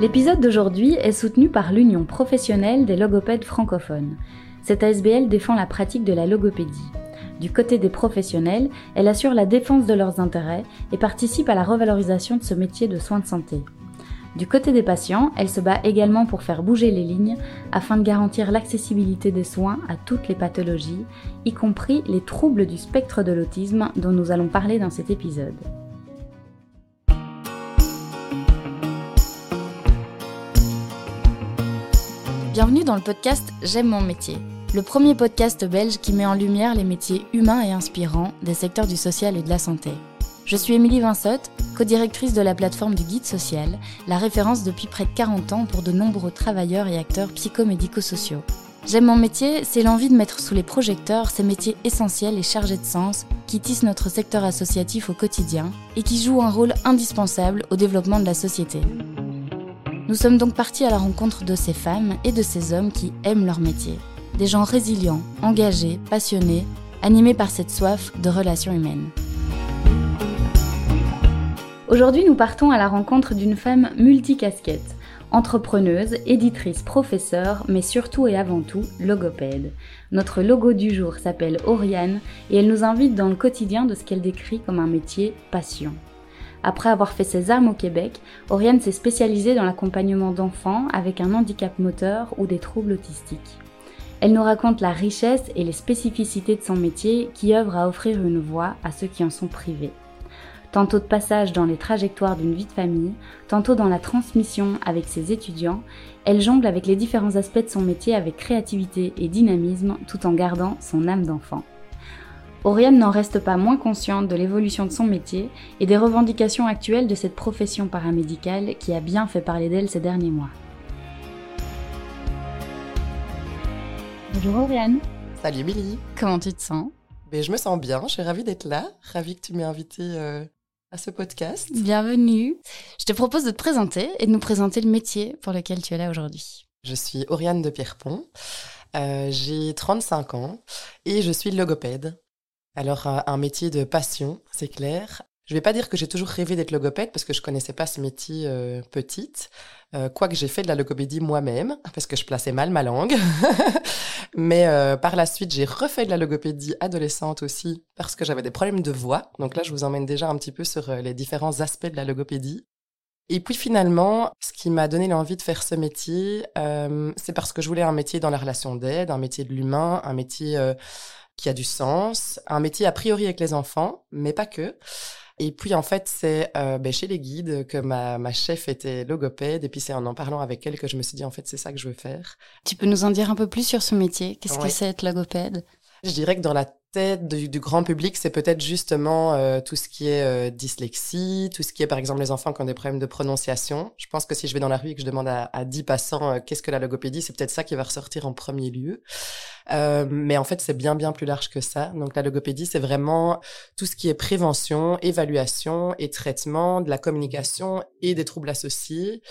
L'épisode d'aujourd'hui est soutenu par l'Union professionnelle des logopèdes francophones. Cette ASBL défend la pratique de la logopédie. Du côté des professionnels, elle assure la défense de leurs intérêts et participe à la revalorisation de ce métier de soins de santé. Du côté des patients, elle se bat également pour faire bouger les lignes afin de garantir l'accessibilité des soins à toutes les pathologies, y compris les troubles du spectre de l'autisme dont nous allons parler dans cet épisode. Bienvenue dans le podcast J'aime mon métier, le premier podcast belge qui met en lumière les métiers humains et inspirants des secteurs du social et de la santé. Je suis Émilie Vinsotte, co-directrice de la plateforme du Guide Social, la référence depuis près de 40 ans pour de nombreux travailleurs et acteurs psychomédico-sociaux. J'aime mon métier, c'est l'envie de mettre sous les projecteurs ces métiers essentiels et chargés de sens qui tissent notre secteur associatif au quotidien et qui jouent un rôle indispensable au développement de la société. Nous sommes donc partis à la rencontre de ces femmes et de ces hommes qui aiment leur métier. Des gens résilients, engagés, passionnés, animés par cette soif de relations humaines. Aujourd'hui, nous partons à la rencontre d'une femme multicasquette, entrepreneuse, éditrice, professeure, mais surtout et avant tout logopède. Notre logo du jour s'appelle Oriane et elle nous invite dans le quotidien de ce qu'elle décrit comme un métier passion. Après avoir fait ses armes au Québec, Oriane s'est spécialisée dans l'accompagnement d'enfants avec un handicap moteur ou des troubles autistiques. Elle nous raconte la richesse et les spécificités de son métier qui œuvre à offrir une voix à ceux qui en sont privés. Tantôt de passage dans les trajectoires d'une vie de famille, tantôt dans la transmission avec ses étudiants, elle jongle avec les différents aspects de son métier avec créativité et dynamisme tout en gardant son âme d'enfant. Oriane n'en reste pas moins consciente de l'évolution de son métier et des revendications actuelles de cette profession paramédicale qui a bien fait parler d'elle ces derniers mois. Bonjour Oriane. Salut Billy. Comment tu te sens? Ben, Je me sens bien, je suis ravie d'être là, ravie que tu m'aies invitée euh, à ce podcast. Bienvenue. Je te propose de te présenter et de nous présenter le métier pour lequel tu es là aujourd'hui. Je suis Oriane de Pierrepont, euh, j'ai 35 ans et je suis logopède. Alors, un métier de passion, c'est clair. Je vais pas dire que j'ai toujours rêvé d'être logopède parce que je connaissais pas ce métier euh, petite, euh, quoique j'ai fait de la logopédie moi-même parce que je plaçais mal ma langue. Mais euh, par la suite, j'ai refait de la logopédie adolescente aussi parce que j'avais des problèmes de voix. Donc là, je vous emmène déjà un petit peu sur les différents aspects de la logopédie. Et puis finalement, ce qui m'a donné l'envie de faire ce métier, c'est parce que je voulais un métier dans la relation d'aide, un métier de l'humain, un métier qui a du sens, un métier a priori avec les enfants, mais pas que. Et puis en fait, c'est euh, ben, chez les guides que ma, ma chef était logopède, et puis c'est en en parlant avec elle que je me suis dit en fait c'est ça que je veux faire. Tu peux nous en dire un peu plus sur ce métier? Qu'est-ce que c'est être logopède? Je dirais que dans la du, grand public, c'est peut-être justement euh, tout ce qui est euh, dyslexie, tout ce qui est par exemple les enfants qui ont des problèmes de prononciation. Je pense que si je vais dans la rue et que je demande à, à 10 passants euh, qu'est-ce que la logopédie, c'est peut-être ça qui va ressortir en premier lieu. mais en fait, c'est bien bien plus large que ça. Donc la logopédie, c'est vraiment tout ce qui est prévention, évaluation et traitement de la communication et des troubles associés.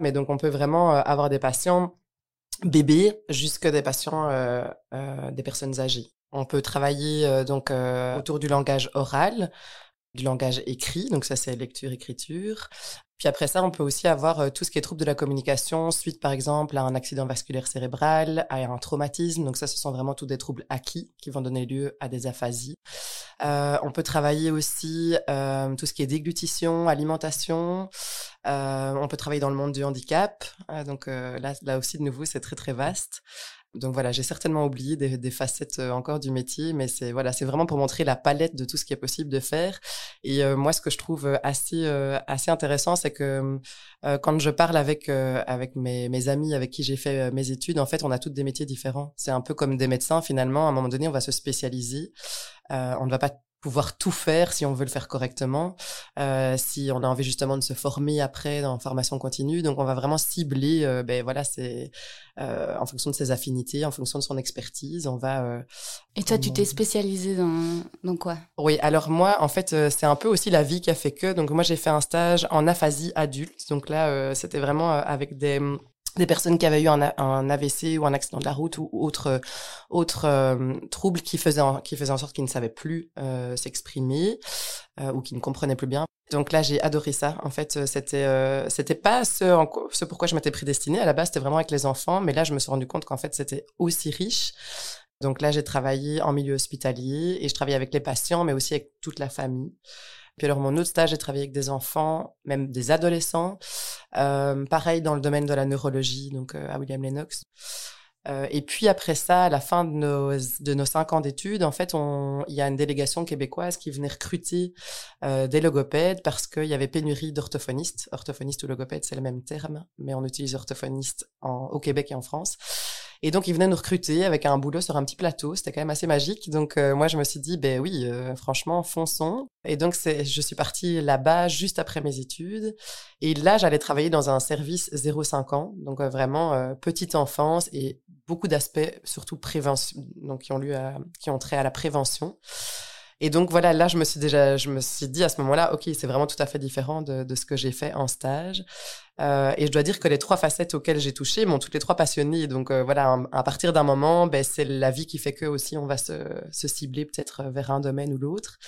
Mais donc on peut vraiment avoir des patients bébés jusque des patients, des personnes âgées. On peut travailler euh, donc euh, autour du langage oral, du langage écrit, donc ça c'est lecture-écriture. Puis après ça, on peut aussi avoir euh, tout ce qui est trouble de la communication, suite par exemple à un accident vasculaire cérébral, à un traumatisme. Donc ça, ce sont vraiment tous des troubles acquis qui vont donner lieu à des aphasies. on peut travailler aussi tout ce qui est déglutition, alimentation. on peut travailler dans le monde du handicap. donc là, là aussi, de nouveau, c'est très très vaste. Donc voilà, j'ai certainement oublié des, facettes euh, encore du métier, mais c'est voilà, c'est vraiment pour montrer la palette de tout ce qui est possible de faire. Et euh, moi, ce que je trouve euh, assez assez intéressant, c'est que quand je parle avec avec mes, mes amis avec qui j'ai fait mes études, en fait, on a toutes des métiers différents. C'est un peu comme des médecins finalement. À un moment donné, on va se spécialiser. on ne va pas pouvoir tout faire si on veut le faire correctement, euh, si on a envie justement de se former après en formation continue. Donc on va vraiment cibler, euh, ben voilà, c'est euh, en fonction de ses affinités, en fonction de son expertise, on va. Et toi, tu t'es spécialisé dans dans quoi? Oui, alors moi, en fait, c'est un peu aussi la vie qui a fait que. Donc moi, j'ai fait un stage en aphasie adulte. Donc là, c'était vraiment avec des des personnes qui avaient eu un, AVC ou un accident de la route ou autre autre euh, trouble qui faisait en, qui faisait en sorte qu'ils ne savaient plus euh, s'exprimer euh, ou qui ne comprenaient plus bien. Donc là, j'ai adoré ça. En fait, c'était c'était pas ce, en, ce pourquoi je m'étais prédestinée. À la base, c'était vraiment avec les enfants, mais là, je me suis rendu compte qu'en fait, c'était aussi riche. Donc là, j'ai travaillé en milieu hospitalier et je travaillais avec les patients, mais aussi avec toute la famille. Puis alors, mon autre stage, j'ai travaillé avec des enfants, même des adolescents. Euh, pareil dans le domaine de la neurologie, donc euh, à William Lennox. Euh, et puis après ça, à la fin de nos, de nos cinq ans d'études, en fait, il y a une délégation québécoise qui venait recruter euh, des logopèdes parce qu'il y avait pénurie d'orthophonistes. Orthophoniste ou logopède, c'est le même terme, mais on utilise orthophoniste en, au Québec et en France. Et donc, ils venaient nous recruter avec un boulot sur un petit plateau. C'était quand même assez magique. Donc, euh, moi, je me suis dit, ben oui, euh, franchement, fonçons. Et donc, je suis partie là-bas juste après mes études. Et là, j'allais travailler dans un service 0-5 ans. Donc, euh, vraiment, petite enfance et beaucoup d'aspects, surtout prévention, donc qui ont lieu qui ont trait à la prévention. Et donc voilà, là je me suis déjà, je me suis dit à ce moment-là, ok, c'est vraiment tout à fait différent de, de ce que j'ai fait en stage. Euh, et je dois dire que les trois facettes auxquelles j'ai touché m'ont toutes les trois passionnées. Donc euh, voilà, à partir d'un moment, ben, c'est la vie qui fait que aussi on va se, se cibler peut-être vers un domaine ou l'autre.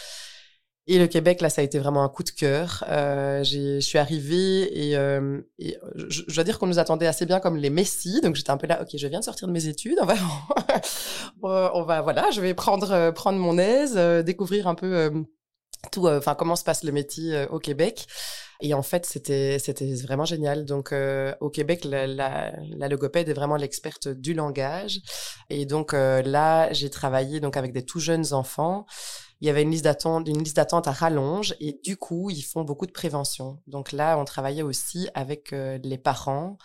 Et le Québec, là, ça a été vraiment un coup de cœur. Euh, je suis arrivée et, euh, et je, dois dire qu'on nous attendait assez bien comme les messies. Donc j'étais un peu là, ok, je viens de sortir de mes études, on va, on va, voilà, je vais prendre prendre mon aise, euh, découvrir un peu euh, tout, enfin comment se passe le métier au Québec. Et en fait, c'était c'était vraiment génial. Donc au Québec, la, la, la, logopède est vraiment l'experte du langage. Et donc là, j'ai travaillé donc avec des tout jeunes enfants il y avait une liste d'attente, une liste d'attente à rallonge et du coup, ils font beaucoup de prévention. Donc là, on travaillait aussi avec euh, les parents,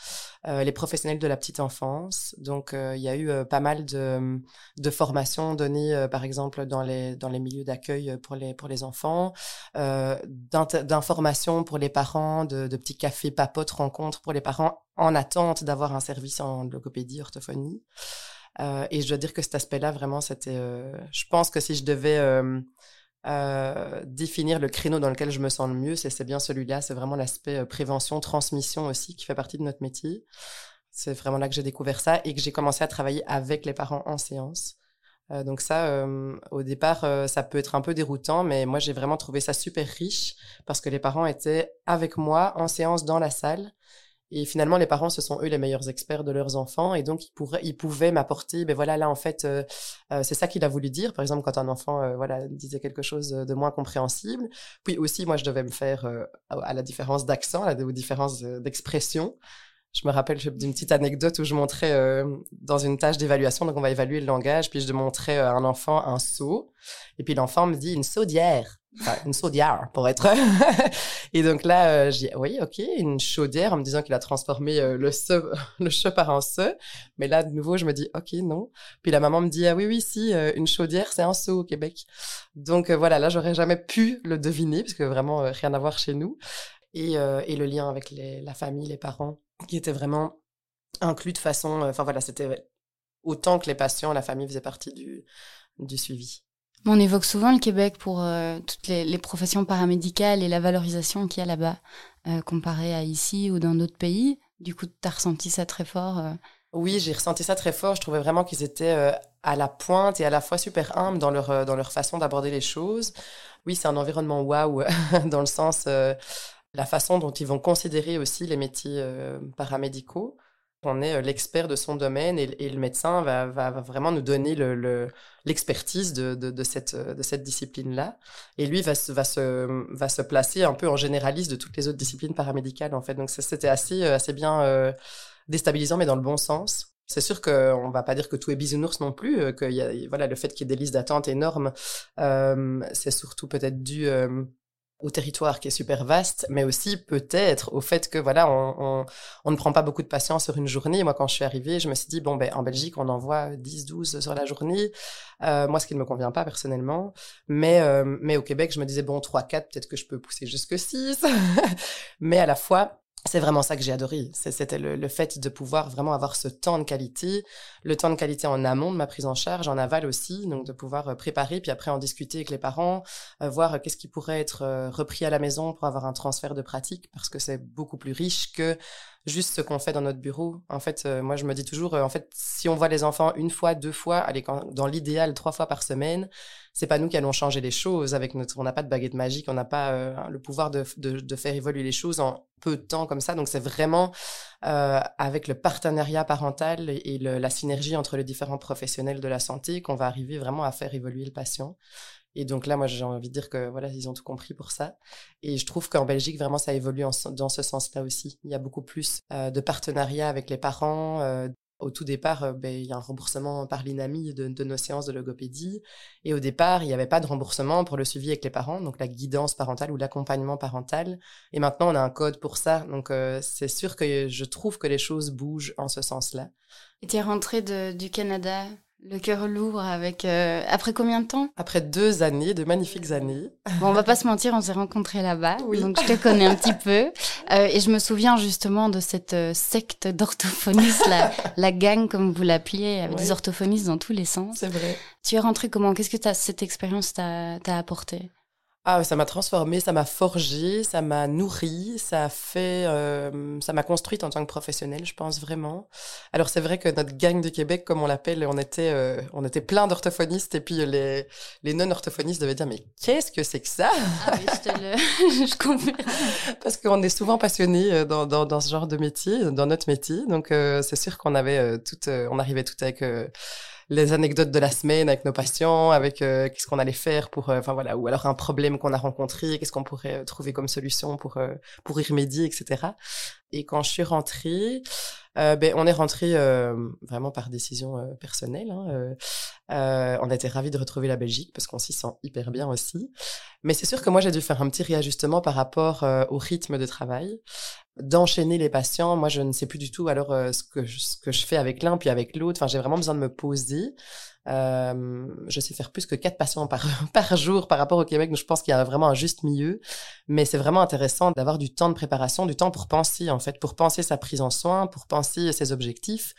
euh, les professionnels de la petite enfance. Donc euh, il y a eu pas mal de, de formations données, par exemple dans les dans les milieux d'accueil pour les pour les enfants, d'informations pour les parents, de, de petits cafés papotes rencontres pour les parents en attente d'avoir un service en logopédie, orthophonie. Euh, et je dois dire que cet aspect-là, vraiment, c'était. Euh, je pense que si je devais euh, définir le créneau dans lequel je me sens le mieux, c'est bien celui-là. C'est vraiment l'aspect prévention, transmission aussi, qui fait partie de notre métier. C'est vraiment là que j'ai découvert ça et que j'ai commencé à travailler avec les parents en séance. Donc ça, au départ, ça peut être un peu déroutant, mais moi j'ai vraiment trouvé ça super riche parce que les parents étaient avec moi en séance dans la salle et finalement, les parents, ce sont eux les meilleurs experts de leurs enfants. Et donc, ils, pourraient, ils pouvaient m'apporter, ben voilà, là, en fait, euh, euh, c'est ça qu'il a voulu dire. Par exemple, quand un enfant, euh, voilà, disait quelque chose de moins compréhensible. Puis aussi, moi, je devais me faire, à la différence d'accent, à la différence d'expression. Je me rappelle d'une petite anecdote où je montrais dans une tâche d'évaluation, donc on va évaluer le langage, puis je montrais à un enfant un seau, et puis l'enfant me dit une saudière une chaudière pour être. et donc là, euh, j'ai oui, ok, une chaudière en me disant qu'il a transformé euh, le se, le che par un se. Mais là, de nouveau, je me dis ok, non. Puis la maman me dit ah oui, oui, si, euh, une chaudière, c'est un seau au Québec. Donc voilà, là, j'aurais jamais pu le deviner parce que vraiment rien à voir chez nous. Et, et le lien avec la famille, les parents, qui était vraiment inclus de façon. Enfin voilà, c'était autant que les patients, la famille faisait partie du du suivi. On évoque souvent le Québec pour euh, toutes les, professions paramédicales et la valorisation qu'il y a là-bas, euh, comparé à ici ou dans d'autres pays. Du coup, tu as ressenti ça très fort euh? Oui, j'ai ressenti ça très fort. Je trouvais vraiment qu'ils étaient à la pointe et à la fois super humbles dans leur, dans leur façon d'aborder les choses. Oui, c'est un environnement waouh, dans le sens, la façon dont ils vont considérer aussi les métiers paramédicaux on est euh, l'expert de son domaine et, le médecin va, vraiment nous donner l'expertise de, cette, de cette discipline-là. Et lui va, se, placer un peu en généraliste de toutes les autres disciplines paramédicales, en fait. Donc, c'était assez, euh, bien euh, déstabilisant, mais dans le bon sens. C'est sûr qu'on va pas dire que tout est bisounours non plus, que voilà, le fait qu'il y ait des listes d'attente énormes, c'est surtout peut-être dû au territoire qui est super vaste, mais aussi peut-être au fait que voilà, on, on, ne prend pas beaucoup de patients sur une journée. Moi, quand je suis arrivée, je me suis dit bon ben en Belgique, on envoie 10, 12 sur la journée. Euh, moi, ce qui ne me convient pas personnellement, mais euh, mais au Québec, je me disais bon 3, 4, peut-être que je peux pousser jusque 6. mais à la fois, c'est vraiment ça que j'ai adoré. C'était le, fait de pouvoir vraiment avoir ce temps de qualité, le temps de qualité en amont de ma prise en charge, en aval aussi, donc de pouvoir euh, préparer, puis après en discuter avec les parents, euh, voir euh, qu'est-ce qui pourrait être repris à la maison pour avoir un transfert de pratique, parce que c'est beaucoup plus riche que juste ce qu'on fait dans notre bureau. En fait, moi je me dis toujours, en fait, si on voit les enfants une fois, deux fois, allez, dans l'idéal trois fois par semaine, c'est pas nous qui allons changer les choses avec notre, on n'a pas de baguette magique, on n'a pas le pouvoir de, de, faire évoluer les choses en peu de temps comme ça. Donc c'est vraiment euh, avec le partenariat parental et, la synergie entre les différents professionnels de la santé qu'on va arriver vraiment à faire évoluer le patient. Et donc là, moi, j'ai envie de dire que voilà, ils ont tout compris pour ça. Et je trouve qu'en Belgique, vraiment, ça évolue dans ce sens-là aussi. Il y a beaucoup plus euh, de partenariat avec les parents, euh, au tout départ, euh, ben, il y a un remboursement par l'INAMI de, nos séances de logopédie. Et au départ, il n'y avait pas de remboursement pour le suivi avec les parents, donc la guidance parentale ou l'accompagnement parental. Et maintenant, on a un code pour ça. Donc, euh, c'est sûr que je trouve que les choses bougent en ce sens-là. Tu es rentrée du Canada le cœur lourd avec... Euh, après combien de temps? Après deux années, de magnifiques années. Bon, on va pas se mentir, on s'est rencontrés là-bas, donc je te connais un petit peu. Euh, et je me souviens justement de cette euh, secte d'orthophonistes, la, la gang comme vous l'appeliez, avec des orthophonistes dans tous les sens. C'est vrai. Tu es rentrée comment? Qu'est-ce que cette expérience t'a apporté ah, ça m'a transformée, ça m'a forgé, ça m'a nourri, ça a fait, euh, ça m'a construite en tant que professionnelle, je pense vraiment. Alors c'est vrai que notre gang de Québec, comme on l'appelle, on était, euh, on était plein d'orthophonistes et puis les, les non-orthophonistes devaient dire mais qu'est-ce que c'est que ça? Ah oui, je, te le... je comprends. Parce qu'on est souvent passionnés euh, dans, dans, dans, ce genre de métier, dans notre métier, donc c'est sûr qu'on avait tout, on arrivait tout avec les anecdotes de la semaine avec nos patients, avec euh, qu'est-ce qu'on allait faire pour, euh, enfin voilà, ou alors un problème qu'on a rencontré, qu'est-ce qu'on pourrait euh, trouver comme solution pour pour y remédier, etc. Et quand je suis rentrée, ben on est rentré vraiment par décision personnelle. Hein, on était ravis de retrouver la Belgique parce qu'on s'y sent hyper bien aussi. Mais c'est sûr que moi j'ai dû faire un petit réajustement par rapport au rythme de travail d'enchaîner les patients. Moi, je ne sais plus du tout alors euh, ce que je, ce que je fais avec l'un puis avec l'autre. Enfin, j'ai vraiment besoin de me poser. Euh, je sais faire plus que quatre patients par par jour par rapport au Québec. Donc, je pense qu'il y a vraiment un juste milieu. Mais c'est vraiment intéressant d'avoir du temps de préparation, du temps pour penser en fait, pour penser sa prise en soin, pour penser ses objectifs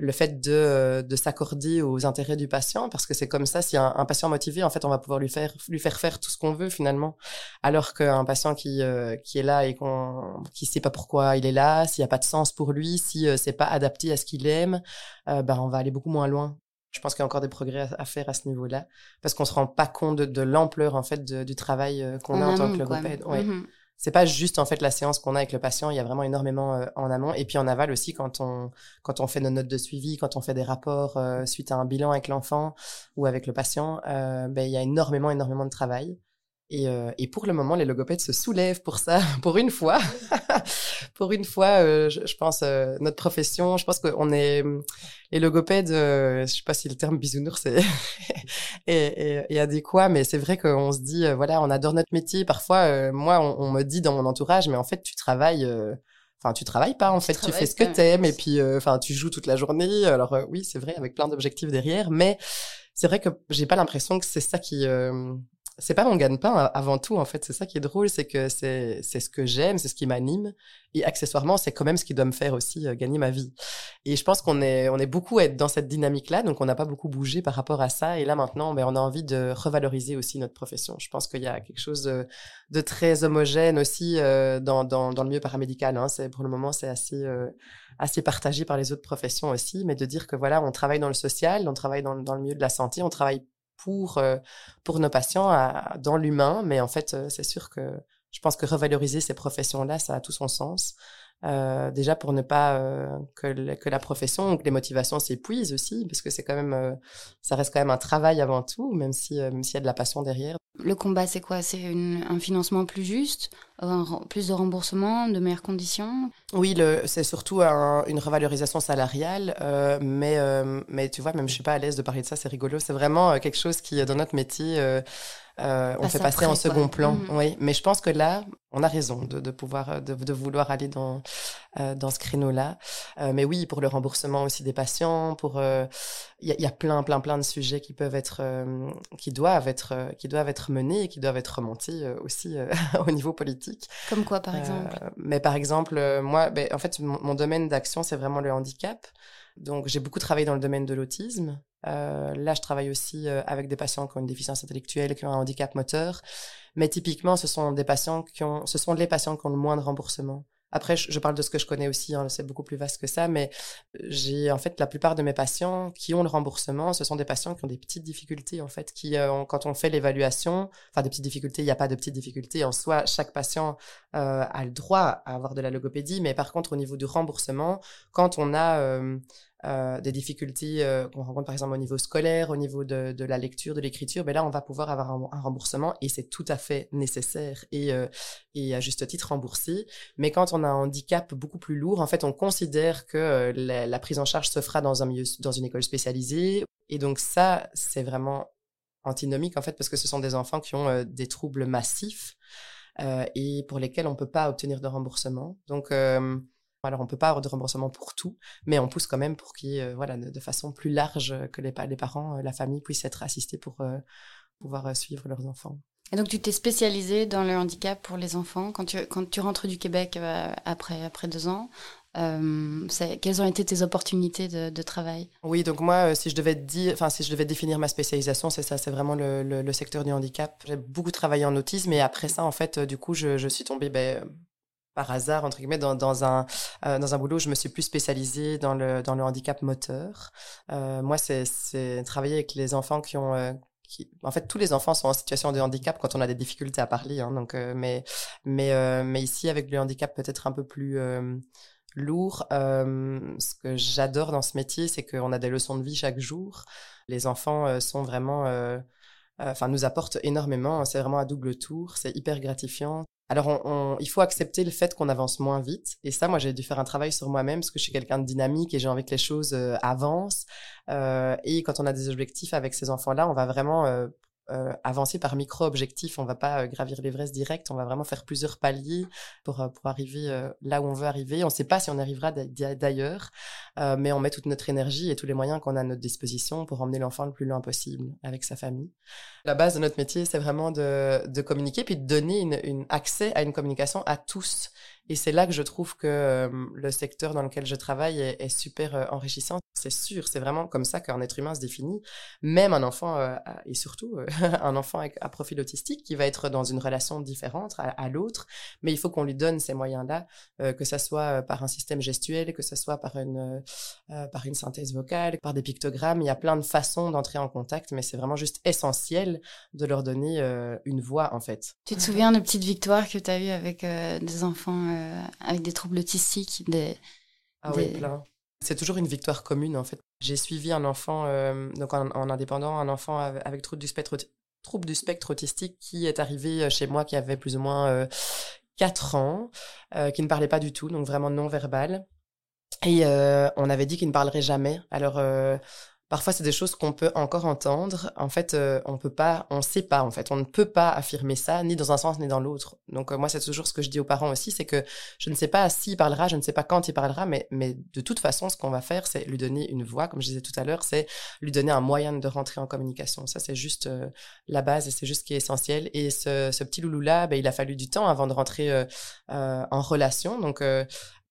le fait de, de s'accorder aux intérêts du patient, parce que c'est comme ça, si un, un, patient motivé, en fait, on va pouvoir lui faire lui faire faire tout ce qu'on veut finalement, alors qu'un patient qui euh, qui est là et qu'on qui sait pas pourquoi il est là, s'il y a pas de sens pour lui, si euh, c'est pas adapté à ce qu'il aime, euh, ben on va aller beaucoup moins loin. Je pense qu'il y a encore des progrès à, faire à ce niveau-là, parce qu'on se rend pas compte de, l'ampleur en fait du travail qu'on a en tant que logopède. Ouais. Mm-hmm c'est pas juste en fait la séance qu'on a avec le patient, il y a vraiment énormément euh, en amont et puis en aval aussi quand on quand on fait nos notes de suivi, quand on fait des rapports euh, suite à un bilan avec l'enfant ou avec le patient, euh, ben il y a énormément énormément de travail. Et, euh, et, pour le moment, les logopèdes se soulèvent pour ça, pour une fois. pour une fois, euh, je, je, pense, euh, notre profession, je pense qu'on est... Les logopèdes, je sais pas si le terme bisounours est, est, est, adéquat, mais c'est vrai qu'on se dit, voilà, on adore notre métier. Parfois, moi, on, on, me dit dans mon entourage, mais en fait, tu travailles... Enfin, tu travailles pas en fait, tu, fais ce que t'aimes et puis, enfin, tu joues toute la journée. Alors oui, c'est vrai, avec plein d'objectifs derrière, mais c'est vrai que j'ai pas l'impression que c'est ça qui c'est pas mon gagne-pain avant tout en fait. C'est ça qui est drôle c'est que c'est c'est ce que j'aime c'est ce qui m'anime. Et accessoirement c'est quand même ce qui doit me faire aussi euh, gagner ma vie. Et je pense qu'on est on est beaucoup être dans cette dynamique là donc on n'a pas beaucoup bougé par rapport à ça. Et là maintenant ben on a envie de revaloriser aussi notre profession. Je pense qu'il y a quelque chose de, de très homogène aussi euh, dans, dans, dans le milieu paramédical hein. c'est pour le moment c'est assez euh, assez partagé par les autres professions aussi. Mais de dire que voilà on travaille dans le social on travaille dans, dans le milieu de la santé on travaille pour, euh, pour nos patients dans l'humain. Mais en fait, euh, c'est sûr que je pense que revaloriser ces professions-là, ça a tout son sens. Euh, déjà pour ne pas euh, que, que, la profession ou que les motivations s'épuisent aussi, parce que c'est quand même, euh, ça reste quand même un travail avant tout, même si même s'il y a de la passion derrière. Le combat, c'est quoi? C'est un financement plus juste, plus de remboursement, de meilleures conditions? Oui, c'est surtout une revalorisation salariale, mais mais tu vois, même je suis pas à l'aise de parler de ça, c'est rigolo. C'est vraiment quelque chose qui, dans notre métier, on fait passer en second plan. Mhm. Oui, mais je pense que là, on a raison de, de pouvoir de, de, vouloir aller dans euh, dans ce créneau-là. Euh, mais oui, pour le remboursement aussi des patients, pour il euh, y, a, y, a, plein plein plein de sujets qui peuvent être qui doivent être qui doivent être menés et qui doivent être remontés aussi au niveau politique. Comme quoi par exemple? Mais par exemple, moi, ben, en fait, mon, mon domaine d'action c'est vraiment le handicap. Donc j'ai beaucoup travaillé dans le domaine de l'autisme. Euh, là, je travaille aussi avec des patients qui ont une déficience intellectuelle, qui ont un handicap moteur. Mais typiquement, ce sont des patients qui ont, ce sont les patients qui ont le moins de remboursement. Après, je, parle de ce que je connais aussi, hein, c'est beaucoup plus vaste que ça, mais j'ai en fait la plupart de mes patients qui ont le remboursement, ce sont des patients qui ont des petites difficultés en fait, qui euh, quand on fait l'évaluation, enfin des petites difficultés, il n'y a pas de petites difficultés en soi, chaque patient euh, a le droit à avoir de la logopédie, mais par contre au niveau du remboursement, quand on a euh, euh, des difficultés euh, qu'on rencontre par exemple au niveau scolaire, au niveau de, de la lecture, de l'écriture, ben là on va pouvoir avoir un, remboursement et c'est tout à fait nécessaire et, euh, et à juste titre remboursé. Mais quand on a un handicap beaucoup plus lourd, en fait on considère que euh, la, la, prise en charge se fera dans un milieu, dans une école spécialisée et donc ça c'est vraiment antinomique en fait parce que ce sont des enfants qui ont des troubles massifs et pour lesquels on peut pas obtenir de remboursement. Donc alors, on peut pas avoir de remboursement pour tout, mais on pousse quand même pour qu'il y ait, euh, voilà, de, façon plus large, euh, que les, les parents, euh, la famille puissent être assistés pour pouvoir suivre leurs enfants. Et donc, tu t'es spécialisé dans le handicap pour les enfants quand tu, quand tu rentres du Québec après, après deux ans. quelles ont été tes opportunités de, travail? Oui, donc moi, si je devais dire, enfin, si je devais définir ma spécialisation, c'est ça, c'est vraiment le, le, secteur du handicap. J'ai beaucoup travaillé en autisme et après ça, en fait, du coup, je, je suis tombée ben, par hasard entre guillemets dans, dans un euh, dans un boulot je me suis plus spécialisée dans le dans le handicap moteur euh, moi c'est travailler avec les enfants qui ont euh, en fait, tous les enfants sont en situation de handicap quand on a des difficultés à parler. Hein, donc, mais, mais, mais ici, avec le handicap peut-être un peu plus lourd, ce que j'adore dans ce métier, c'est qu'on a des leçons de vie chaque jour. Les enfants sont vraiment, enfin, nous apportent énormément. C'est vraiment à double tour. C'est hyper gratifiant. Alors, on, il faut accepter le fait qu'on avance moins vite. Et ça, moi, j'ai dû faire un travail sur moi-même parce que je suis quelqu'un de dynamique et j'ai envie que les choses euh, avancent. Euh, et quand on a des objectifs avec ces enfants-là, on va vraiment euh, euh, avancer par micro-objectifs. On va pas euh, gravir l'Everest direct, on va vraiment faire plusieurs paliers pour, euh, pour arriver là où on veut arriver. On ne sait pas si on arrivera d'ailleurs, mais on met toute notre énergie et tous les moyens qu'on a à notre disposition pour emmener l'enfant le plus loin possible avec sa famille. La base de notre métier, c'est vraiment de, de communiquer puis de donner une accès à une communication à tous et c'est là que je trouve que euh, le secteur dans lequel je travaille est, super euh, enrichissant. C'est sûr, c'est vraiment comme ça qu'un être humain se définit. Même un enfant, euh, et surtout un enfant à profil autistique, qui va être dans une relation différente à, l'autre, mais il faut qu'on lui donne ces moyens-là, que ça soit par un système gestuel, que ça soit par une, par une synthèse vocale, par des pictogrammes. Il y a plein de façons d'entrer en contact, mais c'est vraiment juste essentiel de leur donner une voix, en fait. Tu te souviens de petites victoires que tu as eues avec des enfants euh, avec des troubles autistiques. Des, ah oui, plein. C'est toujours une victoire commune en fait. J'ai suivi un enfant, euh, donc en, indépendant, un enfant avec trouble du spectre, trouble du spectre autistique qui est arrivé euh, chez moi qui avait plus ou moins 4 ans, qui ne parlait pas du tout, donc vraiment non verbal. Et on avait dit qu'il ne parlerait jamais. Alors Parfois, c'est des choses qu'on peut encore entendre. En fait, euh, on peut pas, on sait pas. En fait, on ne peut pas affirmer ça ni dans un sens ni dans l'autre. Donc euh, moi, c'est toujours ce que je dis aux parents aussi, c'est que je ne sais pas s'il parlera, je ne sais pas quand il parlera, mais mais de toute façon, ce qu'on va faire, c'est lui donner une voix, comme je disais tout à l'heure, c'est lui donner un moyen de rentrer en communication. Ça, c'est juste euh, la base et c'est juste ce qui est essentiel. Et ce, ce petit loulou là, ben, il a fallu du temps avant de rentrer en relation. Donc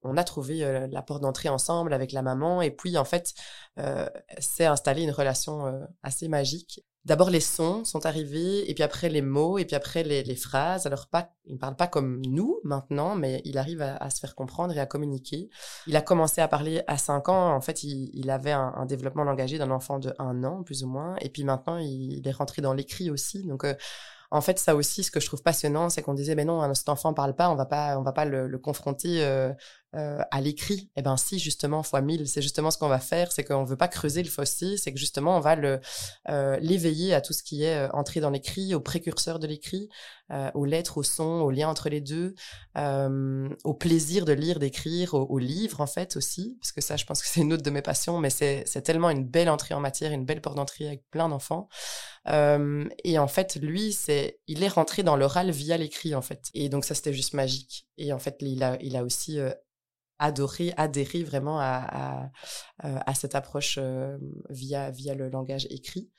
on a trouvé euh, la porte d'entrée ensemble avec la maman et puis en fait euh, s'est installée une relation euh, assez magique. D'abord les sons sont arrivés et puis après les mots et puis après les, phrases. Alors pas, il ne parle pas comme nous maintenant, mais il arrive à, se faire comprendre et à communiquer. Il a commencé à parler à 5 ans. En fait, il, avait un, développement langagier d'un enfant de 1 an plus ou moins. Et puis maintenant, il, est rentré dans l'écrit aussi. Donc en fait, ça aussi, ce que je trouve passionnant, c'est qu'on disait, mais non, cet enfant parle pas, on va pas, on va pas le, confronter euh, euh, à l'écrit. Eh ben, si justement fois mille, c'est justement ce qu'on va faire, c'est qu'on veut pas creuser le fossé, c'est que justement on va le euh, l'éveiller à tout ce qui est entré dans l'écrit, au précurseur de l'écrit, euh, aux lettres, aux sons, au lien entre les deux, euh, au plaisir de lire, d'écrire, aux, livres en fait aussi, parce que ça, je pense que c'est une autre de mes passions, mais c'est tellement une belle entrée en matière, une belle porte d'entrée avec plein d'enfants. Et en fait, lui, c'est, il est rentré dans l'oral via l'écrit en fait. Et donc ça, c'était juste magique. Et en fait, il a, il a aussi adoré, adhéré vraiment à, cette approche via, via le langage écrit.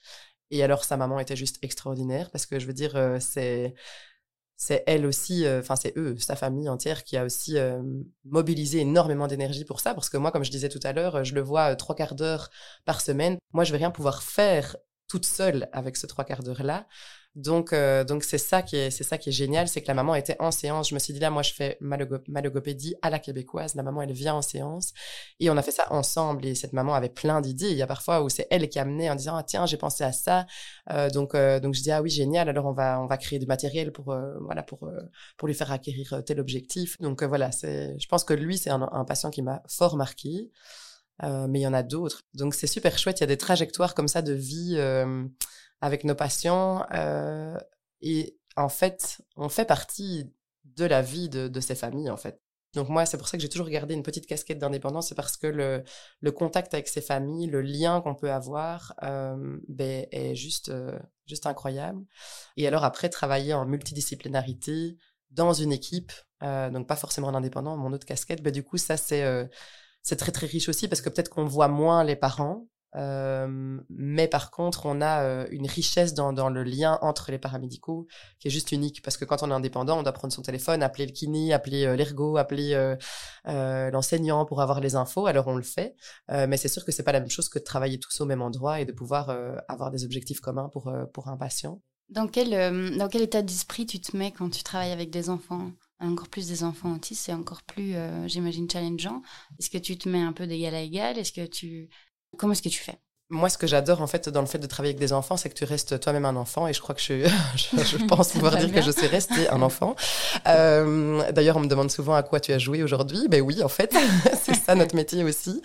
Et alors, sa maman était juste extraordinaire parce que je veux dire, c'est c'est elle aussi, enfin c'est eux, sa famille entière qui a aussi mobilisé énormément d'énergie pour ça. Parce que moi, comme je disais tout à l'heure, je le vois trois quarts d'heure par semaine. Moi, je vais rien pouvoir faire toute seule avec ce trois quarts d'heure là. Donc, euh, donc c'est ça qui est, c'est ça qui est génial, c'est que la maman était en séance. Je me suis dit là, moi, je fais ma, logopédie à la québécoise. La maman, elle vient en séance et on a fait ça ensemble. Et cette maman avait plein d'idées. Il y a parfois où c'est elle qui a amené en disant ah, tiens, j'ai pensé à ça. Euh, donc, euh, donc je dis ah oui, génial. Alors on va, on va créer du matériel pour, voilà, pour, pour lui faire acquérir tel objectif. Donc voilà, c'est, je pense que lui, c'est un, un patient qui m'a fort marqué. Mais il y en a d'autres. Donc c'est super chouette. Il y a des trajectoires comme ça de vie avec nos patients. Euh, et en fait, on fait partie de la vie de, ces familles, en fait. Donc moi, c'est pour ça que j'ai toujours gardé une petite casquette d'indépendance, c'est parce que le, le, contact avec ces familles, le lien qu'on peut avoir, euh, ben, est juste, euh, juste incroyable. Et alors après, travailler en multidisciplinarité dans une équipe, euh, donc pas forcément en indépendant, mon autre casquette, ben, du coup, ça c'est euh, c'est très très riche aussi parce que peut-être qu'on voit moins les parents, euh, mais par contre, on a euh, une richesse dans, dans, le lien entre les paramédicaux qui est juste unique parce que quand on est indépendant, on doit prendre son téléphone, appeler le kiné, appeler euh, l'ergo, appeler euh, l'enseignant pour avoir les infos. Alors on le fait, mais c'est sûr que c'est pas la même chose que de travailler tous au même endroit et de pouvoir avoir des objectifs communs pour pour un patient. Dans quel dans quel état d'esprit tu te mets quand tu travailles avec des enfants? Encore plus des enfants autistes, c'est encore plus, j'imagine, challengeant. Est-ce que tu te mets un peu d'égal à égal? Est-ce que tu Comment est-ce que tu fais? Moi, ce que j'adore en fait dans le fait de travailler avec des enfants, c'est que tu restes toi-même un enfant, et je crois que je, je, pense pouvoir dire que je suis restée un enfant. Euh, D'ailleurs, on me demande souvent à quoi tu as joué aujourd'hui. Ben oui, en fait, c'est ça notre métier aussi.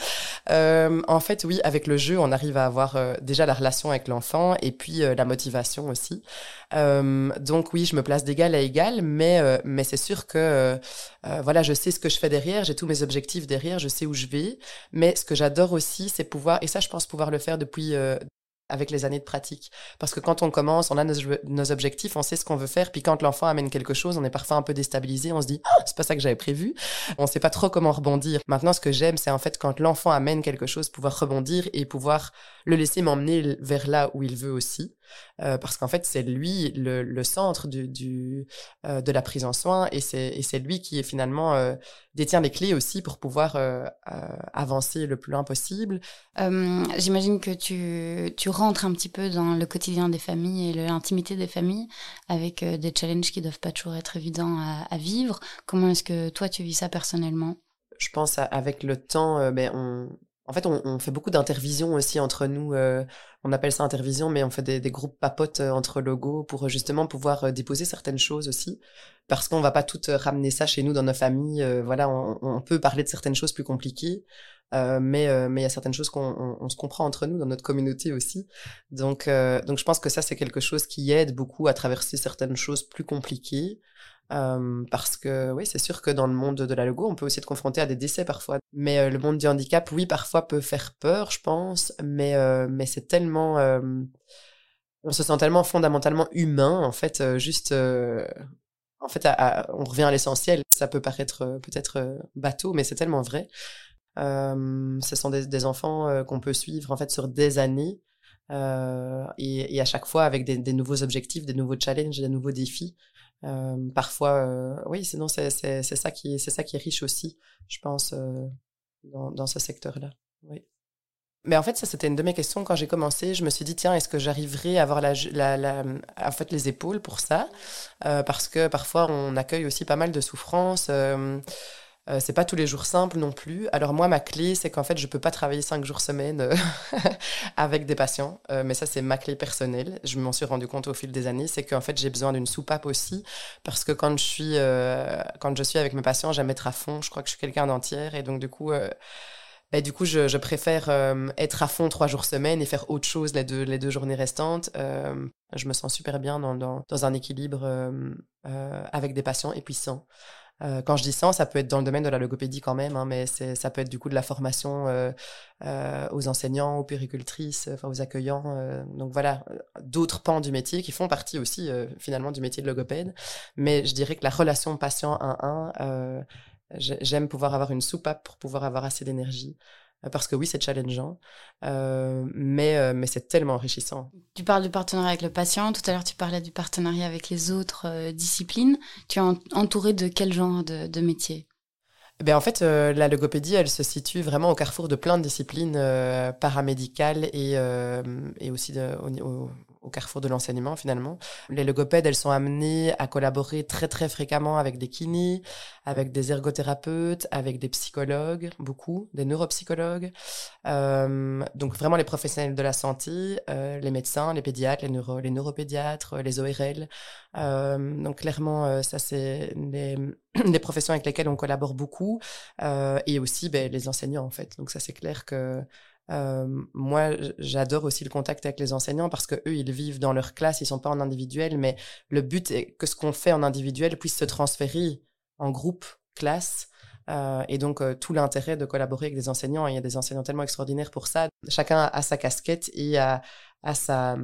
Euh, en fait, oui, avec le jeu, on arrive à avoir euh, déjà la relation avec l'enfant et puis la motivation aussi. Donc oui, je me place d'égal à égal, mais mais c'est sûr que voilà, je sais ce que je fais derrière, j'ai tous mes objectifs derrière, je sais où je vais. Mais ce que j'adore aussi, c'est pouvoir, et ça, je pense pouvoir le faire depuis euh, avec les années de pratique. Parce que quand on commence, on a nos, objectifs, on sait ce qu'on veut faire, puis quand l'enfant amène quelque chose, on est parfois un peu déstabilisé, on se dit ah, c'est pas ça que j'avais prévu, on sait pas trop comment rebondir. Maintenant, ce que j'aime, c'est en fait quand l'enfant amène quelque chose, pouvoir rebondir et pouvoir le laisser m'emmener vers là où il veut aussi. Euh, parce qu'en fait, c'est lui le, centre du, euh, de la prise en soin et c'est lui qui finalement euh, détient les clés aussi pour pouvoir avancer le plus loin possible. J'imagine que tu, tu rentres un petit peu dans le quotidien des familles et l'intimité des familles avec des challenges qui doivent pas toujours être évidents à, à vivre. Comment est-ce que toi tu vis ça personnellement? Je pense avec le temps, ben on, en fait, on, fait beaucoup d'intervisions aussi entre nous. Euh, on appelle ça intervision, mais on fait des, groupes papotes euh, entre logos pour euh, justement pouvoir déposer certaines choses aussi. Parce qu'on va pas toutes ramener ça chez nous dans nos familles. voilà, on, peut parler de certaines choses plus compliquées, mais mais il y a certaines choses qu'on se comprend entre nous dans notre communauté aussi. Donc donc je pense que ça c'est quelque chose qui aide beaucoup à traverser certaines choses plus compliquées. Parce que oui, c'est sûr que dans le monde de la logo, on peut aussi être confronté à des décès parfois. Mais le monde du handicap, oui, parfois peut faire peur, je pense. Mais mais c'est tellement, on se sent tellement fondamentalement humain, en fait, juste. en fait, on revient à l'essentiel. Ça peut paraître peut-être bateau, mais c'est tellement vrai. ce sont des, enfants qu'on peut suivre en fait sur des années. Et, à chaque fois avec des, nouveaux objectifs, des nouveaux challenges, des nouveaux défis. Euh, parfois, euh, oui, sinon c'est ça qui c'est ça qui est riche aussi, je pense, euh, dans, dans ce secteur-là. Oui. Mais en fait, ça, c'était une de mes questions quand j'ai commencé. Je me suis dit, tiens, est-ce que j'arriverai à avoir la, la, la, en fait, les épaules pour ça? Parce que parfois, on accueille aussi pas mal de souffrances. Euh, euh, c'est pas tous les jours simples non plus. Alors moi, ma clé, c'est qu'en fait, je peux pas travailler cinq jours semaine euh, avec des patients. Euh, mais ça, c'est ma clé personnelle. Je m'en suis rendu compte au fil des années. C'est qu'en fait, j'ai besoin d'une soupape aussi. Parce que quand je suis, quand je suis avec mes patients, j'aime être à fond. Je crois que je suis quelqu'un d'entière. Et donc, du coup, bah, du coup, je, je préfère euh, être à fond trois jours semaine et faire autre chose les deux, les deux journées restantes. Euh, je me sens super bien dans, dans, dans un équilibre euh, avec des patients épuisants. quand je dis ça, ça peut être dans le domaine de la logopédie quand même, hein, mais ça peut être du coup de la formation aux enseignants, aux péricultrices, enfin aux accueillants. donc voilà, d'autres pans du métier qui font partie aussi finalement du métier de logopède. Mais je dirais que la relation patient 1-1 J'aime pouvoir avoir une soupape pour pouvoir avoir assez d'énergie. Euh, parce que oui, c'est challengeant, euh, mais, euh, mais c'est tellement enrichissant. Tu parles du partenariat avec le patient. Tout à l'heure, tu parlais du partenariat avec les autres disciplines. Tu es entouré de quel genre de, de métier? Eh ben en fait, la logopédie, elle se situe vraiment au carrefour de plein de disciplines paramédicales et, et aussi de, au, au carrefour de l'enseignement finalement. Les logopèdes, elles sont amenées à collaborer très très fréquemment avec des kinés, avec des ergothérapeutes, avec des psychologues, beaucoup, des neuropsychologues. Euh, donc vraiment les professionnels de la santé, euh, les médecins, les pédiatres, les, neuro, les neuropédiatres, les ORL. Euh, donc clairement, euh, ça c'est les, les, professions avec lesquelles on collabore beaucoup, euh, et aussi ben, les enseignants en fait. Donc ça c'est clair que moi, j'adore aussi le contact avec les enseignants parce que eux, ils vivent dans leur classe, ils sont pas en individuel, mais le but est que ce qu'on fait en individuel puisse se transférer en groupe, classe. Et donc, tout l'intérêt de collaborer avec des enseignants, il y a des enseignants tellement extraordinaires pour ça. Chacun a sa casquette et a, sa,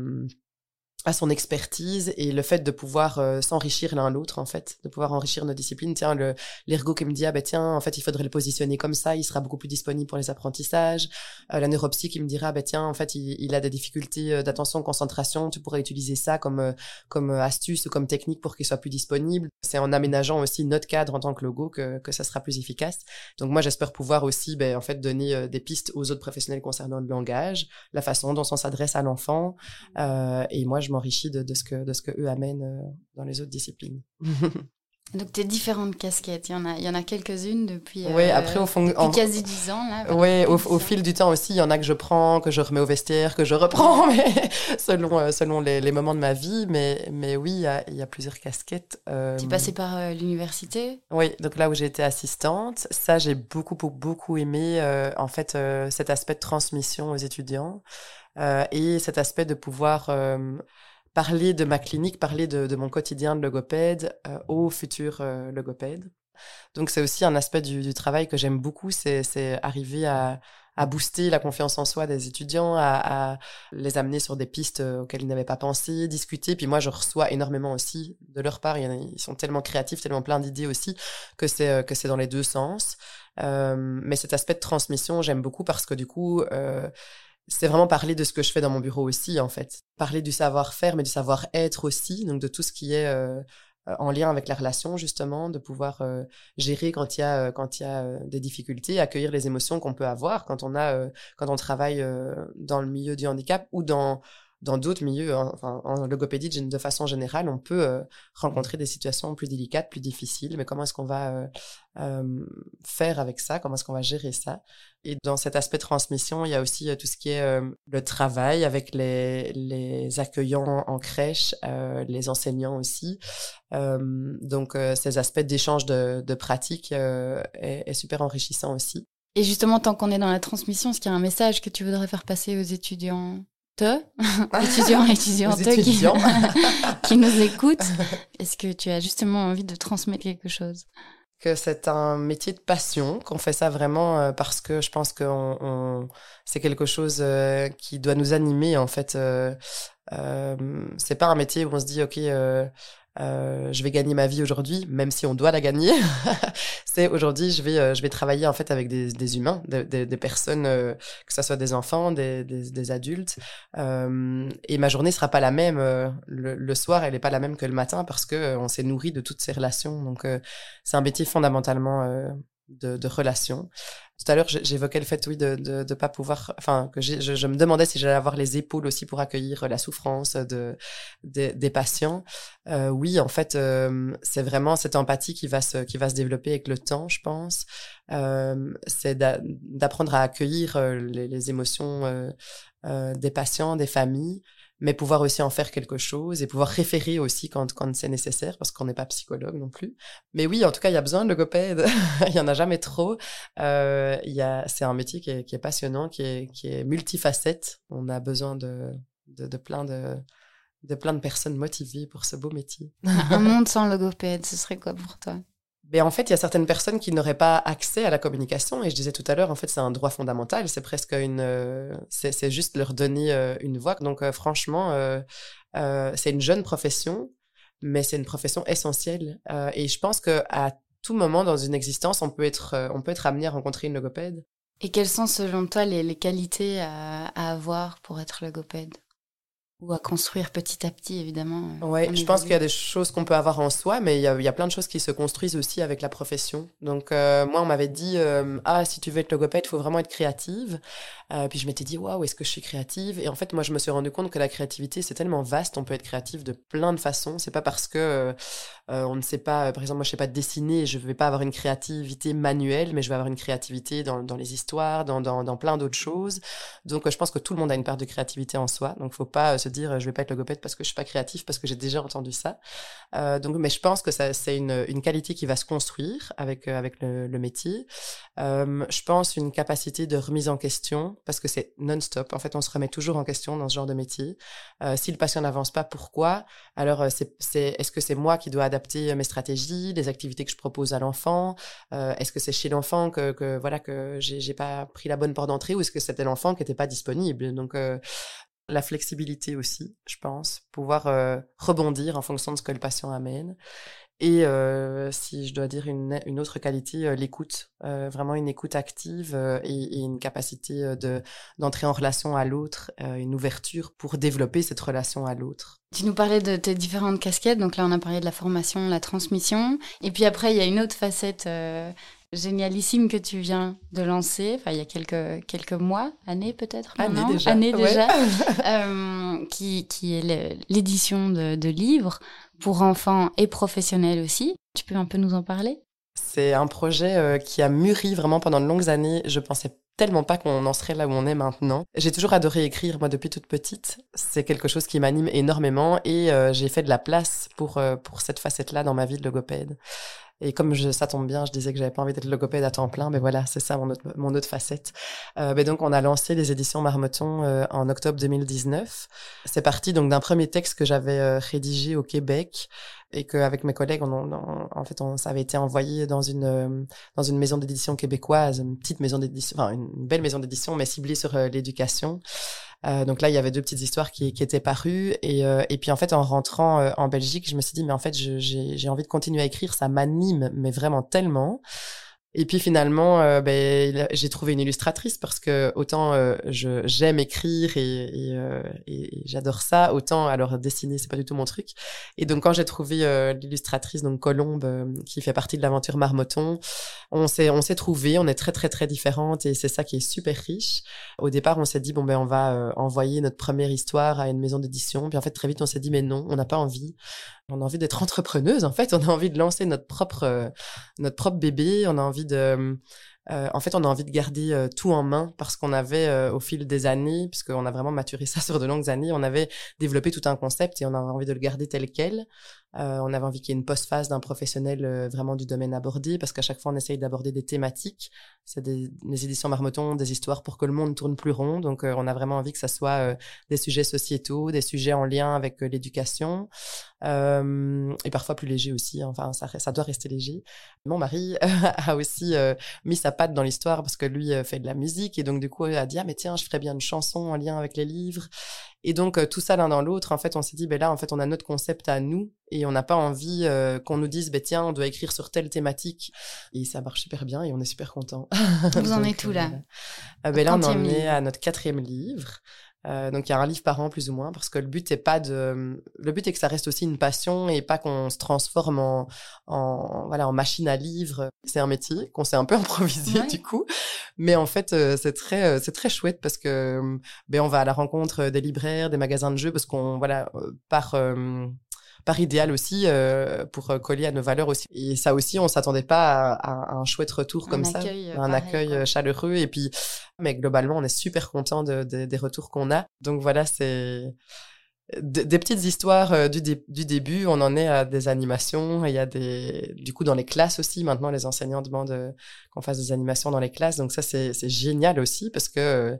à son expertise et le fait de pouvoir euh, s'enrichir l'un l'autre en fait de pouvoir enrichir nos disciplines. Tiens le l'ergo qui me dit ah ben tiens en fait il faudrait le positionner comme ça il sera beaucoup plus disponible pour les apprentissages. Euh, la neuropsy qui me dira ah ben tiens en fait il, a des difficultés euh, d'attention concentration tu pourrais utiliser ça comme comme astuce ou comme technique pour qu'il soit plus disponible. C'est en aménageant aussi notre cadre en tant que logo que que ça sera plus efficace. Donc moi j'espère pouvoir aussi ben en fait donner des pistes aux autres professionnels concernant le langage la façon dont on s'adresse à l'enfant et moi je je m'enrichis de, ce que, de ce que eux amènent euh, dans les autres disciplines. Donc tes différentes casquettes, il y en a, il y en a quelques-unes depuis, ouais, après, au fond, depuis quasi dix ans. Là, oui, au, au, fil du temps aussi, il y en a que je prends, que je remets au vestiaire, que je reprends, mais selon, euh, selon les, les, moments de ma vie. Mais, mais oui, il y a, il y a plusieurs casquettes. Euh... Tu es passée par euh, l'université? Oui, donc là où j'ai été assistante, ça j'ai beaucoup, beaucoup, beaucoup aimé euh, en fait cet aspect de transmission aux étudiants. Euh, et cet aspect de pouvoir euh, parler de ma clinique, parler de, mon quotidien de logopède euh, aux futurs logopèdes. Donc c'est aussi un aspect du, travail que j'aime beaucoup, c'est arriver à, à booster la confiance en soi des étudiants, à, les amener sur des pistes auxquelles ils n'avaient pas pensé, discuter. Puis moi, je reçois énormément aussi de leur part. Ils sont tellement créatifs, tellement plein d'idées aussi que c'est que c'est dans les deux sens. Mais cet aspect de transmission, j'aime beaucoup parce que du coup, c'est vraiment parler de ce que je fais dans mon bureau aussi, en fait. Parler du savoir-faire, mais du savoir-être aussi, donc de tout ce qui est euh, euh, en lien avec la relation, justement, de pouvoir euh, gérer quand il y a, quand il y a des difficultés, accueillir les émotions qu'on peut avoir quand on a, quand on travaille dans le milieu du handicap ou dans dans d'autres milieux, hein, enfin, en logopédie de façon générale, on peut euh, rencontrer des situations plus délicates, plus difficiles, mais comment est-ce qu'on va euh, euh, faire avec ça? Comment est-ce qu'on va gérer ça? Et dans cet aspect transmission, il y a aussi tout ce qui est le travail avec les, les accueillants en crèche, les enseignants aussi. donc ces aspects d'échange de, de pratiques est, est super enrichissant aussi. Et justement, tant qu'on est dans la transmission, est-ce qu'il y a un message que tu voudrais faire passer aux étudiants? étudiants et étudiantes qui, qui, nous écoutent. Est-ce que tu as justement envie de transmettre quelque chose? Que c'est un métier de passion, qu'on fait ça vraiment euh, parce que je pense que on, c'est quelque chose euh, qui doit nous animer en fait. Euh, euh, c'est pas un métier où on se dit ok euh, je vais gagner ma vie aujourd'hui, même si on doit la gagner. c'est aujourd'hui, je vais, euh, je vais travailler en fait avec des, humains, des, personnes, euh, que ce soit des enfants, des, adultes. Euh, et ma journée sera pas la même. Le, soir, elle est pas la même que le matin parce que on s'est nourri de toutes ces relations. Donc, c'est un métier fondamentalement de, de relations. Tout à l'heure, j'évoquais le fait, oui, de ne de, pas pouvoir, enfin, que je, je, me demandais si j'allais avoir les épaules aussi pour accueillir la souffrance de, de des patients. Euh, oui, en fait, euh, c'est vraiment cette empathie qui va se, qui va se développer avec le temps, je pense. Euh, c'est d'apprendre à accueillir euh, les, les émotions euh, euh, des patients, des familles. Mais pouvoir aussi en faire quelque chose et pouvoir référer aussi quand, quand c'est nécessaire, parce qu'on n'est pas psychologue non plus. Mais oui, en tout cas, il y a besoin de logopèdes. il y en a jamais trop. Euh, il y a, c'est un métier qui est, qui est, passionnant, qui est, qui est multifacette. On a besoin de, de, de plein de de plein de personnes motivées pour ce beau métier. un monde sans logopède, ce serait quoi pour toi? Mais en fait, il y a certaines personnes qui n'auraient pas accès à la communication. Et je disais tout à l'heure, en fait, c'est un droit fondamental. C'est presque une, euh, c'est juste leur donner euh, une voix. Donc, euh, franchement, c'est une jeune profession, mais c'est une profession essentielle. et je pense que à tout moment dans une existence, on peut être, on peut être amené à rencontrer une logopède. Et quelles sont, selon toi, les, qualités à, à avoir pour être logopède? Ou à construire petit à petit, évidemment. Euh, oui, je pense qu'il y a des choses qu'on peut avoir en soi, mais il y, a, il y, a, plein de choses qui se construisent aussi avec la profession. Donc, euh, moi, on m'avait dit, euh, ah, si tu veux être logopède, il faut vraiment être créative. Euh, puis je m'étais dit, waouh, est-ce que je suis créative? Et en fait, moi, je me suis rendu compte que la créativité, c'est tellement vaste, on peut être créatif de plein de façons. C'est pas parce que on ne sait pas, par exemple, moi, je sais pas dessiner, je vais pas avoir une créativité manuelle, mais je vais avoir une créativité dans, dans les histoires, dans, dans, dans plein d'autres choses. Donc, je pense que tout le monde a une part de créativité en soi. Donc, faut pas se dire, je vais pas être logopède parce que je suis pas créatif, parce que j'ai déjà entendu ça. donc, mais je pense que ça, c'est une, une qualité qui va se construire avec, avec le, métier. je pense une capacité de remise en question parce que c'est non-stop. En fait, on se remet toujours en question dans ce genre de métier. Euh, si le patient n'avance pas, pourquoi? Alors, euh, c'est, c'est, est-ce que c'est moi qui dois adapter mes stratégies, les activités que je propose à l'enfant? Euh, Est-ce que c'est chez l'enfant que, que voilà que j'ai, pas pris la bonne porte d'entrée ou est-ce que c'était l'enfant qui n'était pas disponible? Donc, euh, la flexibilité aussi, je pense, pouvoir euh, rebondir en fonction de ce que le patient amène. Et euh, si je dois dire une, une autre qualité, euh, l'écoute, vraiment une écoute active et, une capacité de d'entrer en relation à l'autre, une ouverture pour développer cette relation à l'autre. Tu nous parlais de tes différentes casquettes, donc là on a parlé de la formation, la transmission, et puis après il y a une autre facette génialissime que tu viens de lancer, enfin il y a quelques quelques mois, années peut-être, années déjà, années déjà, ouais. qui qui est l'édition de, de livres pour enfants et professionnels aussi. Tu peux un peu nous en parler? C'est un projet euh, qui a mûri vraiment pendant de longues années. Je pensais tellement pas qu'on en serait là où on est maintenant. J'ai toujours adoré écrire, moi, depuis toute petite. C'est quelque chose qui m'anime énormément et euh, j'ai fait de la place pour, euh, pour cette facette-là dans ma vie de logopède. Et comme je, ça tombe bien, je disais que j'avais pas envie d'être logopède à temps plein, mais voilà, c'est ça mon autre, mon autre facette. Euh, mais donc on a lancé les éditions Marmoton euh, en octobre 2019. C'est parti donc d'un premier texte que j'avais euh, rédigé au Québec et qu'avec mes collègues, on, on, en fait, on, ça avait été envoyé dans une euh, dans une maison d'édition québécoise, une petite maison d'édition, enfin une belle maison d'édition, mais ciblée sur euh, l'éducation. Euh, donc là, il y avait deux petites histoires qui, étaient parues. Et, euh, et puis en fait, en rentrant euh, en Belgique, je me suis dit, mais en fait, j'ai envie de continuer à écrire. Ça m'anime, mais vraiment tellement. Et puis finalement, euh, ben, j'ai trouvé une illustratrice parce que autant euh, j'aime écrire et, et, euh, et j'adore ça, autant alors dessiner c'est pas du tout mon truc. Et donc quand j'ai trouvé euh, l'illustratrice donc Colombe euh, qui fait partie de l'aventure Marmoton, on s'est on s'est trouvé, on est très très très différentes et c'est ça qui est super riche. Au départ, on s'est dit bon ben on va envoyer notre première histoire à une maison d'édition, puis en fait très vite on s'est dit mais non, on n'a pas envie. On a envie d'être entrepreneuse, en fait. On a envie de lancer notre propre, euh, notre propre bébé. On a envie de, euh, en fait, on a envie de garder euh, tout en main parce qu'on avait, au fil des années, puisqu'on a vraiment maturé ça sur de longues années, on avait développé tout un concept et on avait envie de le garder tel quel. Euh, on avait envie qu'il y ait une post-phase d'un professionnel euh, vraiment du domaine abordé, parce qu'à chaque fois, on essaye d'aborder des thématiques. C'est des, éditions Marmoton, des histoires pour que le monde tourne plus rond. Donc, euh, on a vraiment envie que ça soit des sujets sociétaux, des sujets en lien avec l'éducation, et parfois plus légers aussi. Enfin, ça, ça doit rester léger. Mon mari a aussi mis sa patte dans l'histoire parce que lui fait de la musique, et donc du coup, il a dit, ah, mais tiens, je ferais bien une chanson en lien avec les livres. Et donc euh, tout ça l'un dans l'autre, en fait, on s'est dit, ben là, en fait, on a notre concept à nous et on n'a pas envie euh, qu'on nous dise, ben tiens, on doit écrire sur telle thématique. Et ça marche super bien et on est super content. Vous en êtes où là? euh, ben Là, on en est à notre quatrième livre. Euh, donc il y a un livre par an plus ou moins parce que le but est pas de le but est que ça reste aussi une passion et pas qu'on se transforme en, en voilà en machine à livres c'est un métier qu'on s'est un peu improvisé ouais. du coup mais en fait euh, c'est très euh, c'est très chouette parce que ben on va à la rencontre des libraires des magasins de jeux parce qu'on voilà par par idéal aussi euh, pour coller à nos valeurs aussi. Et ça aussi, on s'attendait pas à, à, un chouette retour un comme accueil, ça, un pareil, accueil quoi. chaleureux. Et puis, mais globalement, on est super content de, de, des retours qu'on a. Donc voilà, c'est des petites histoires du, du, début, on en est à des animations. Il y a des, du coup, dans les classes aussi. Maintenant, les enseignants demandent qu'on fasse des animations dans les classes. Donc ça, c'est génial aussi parce que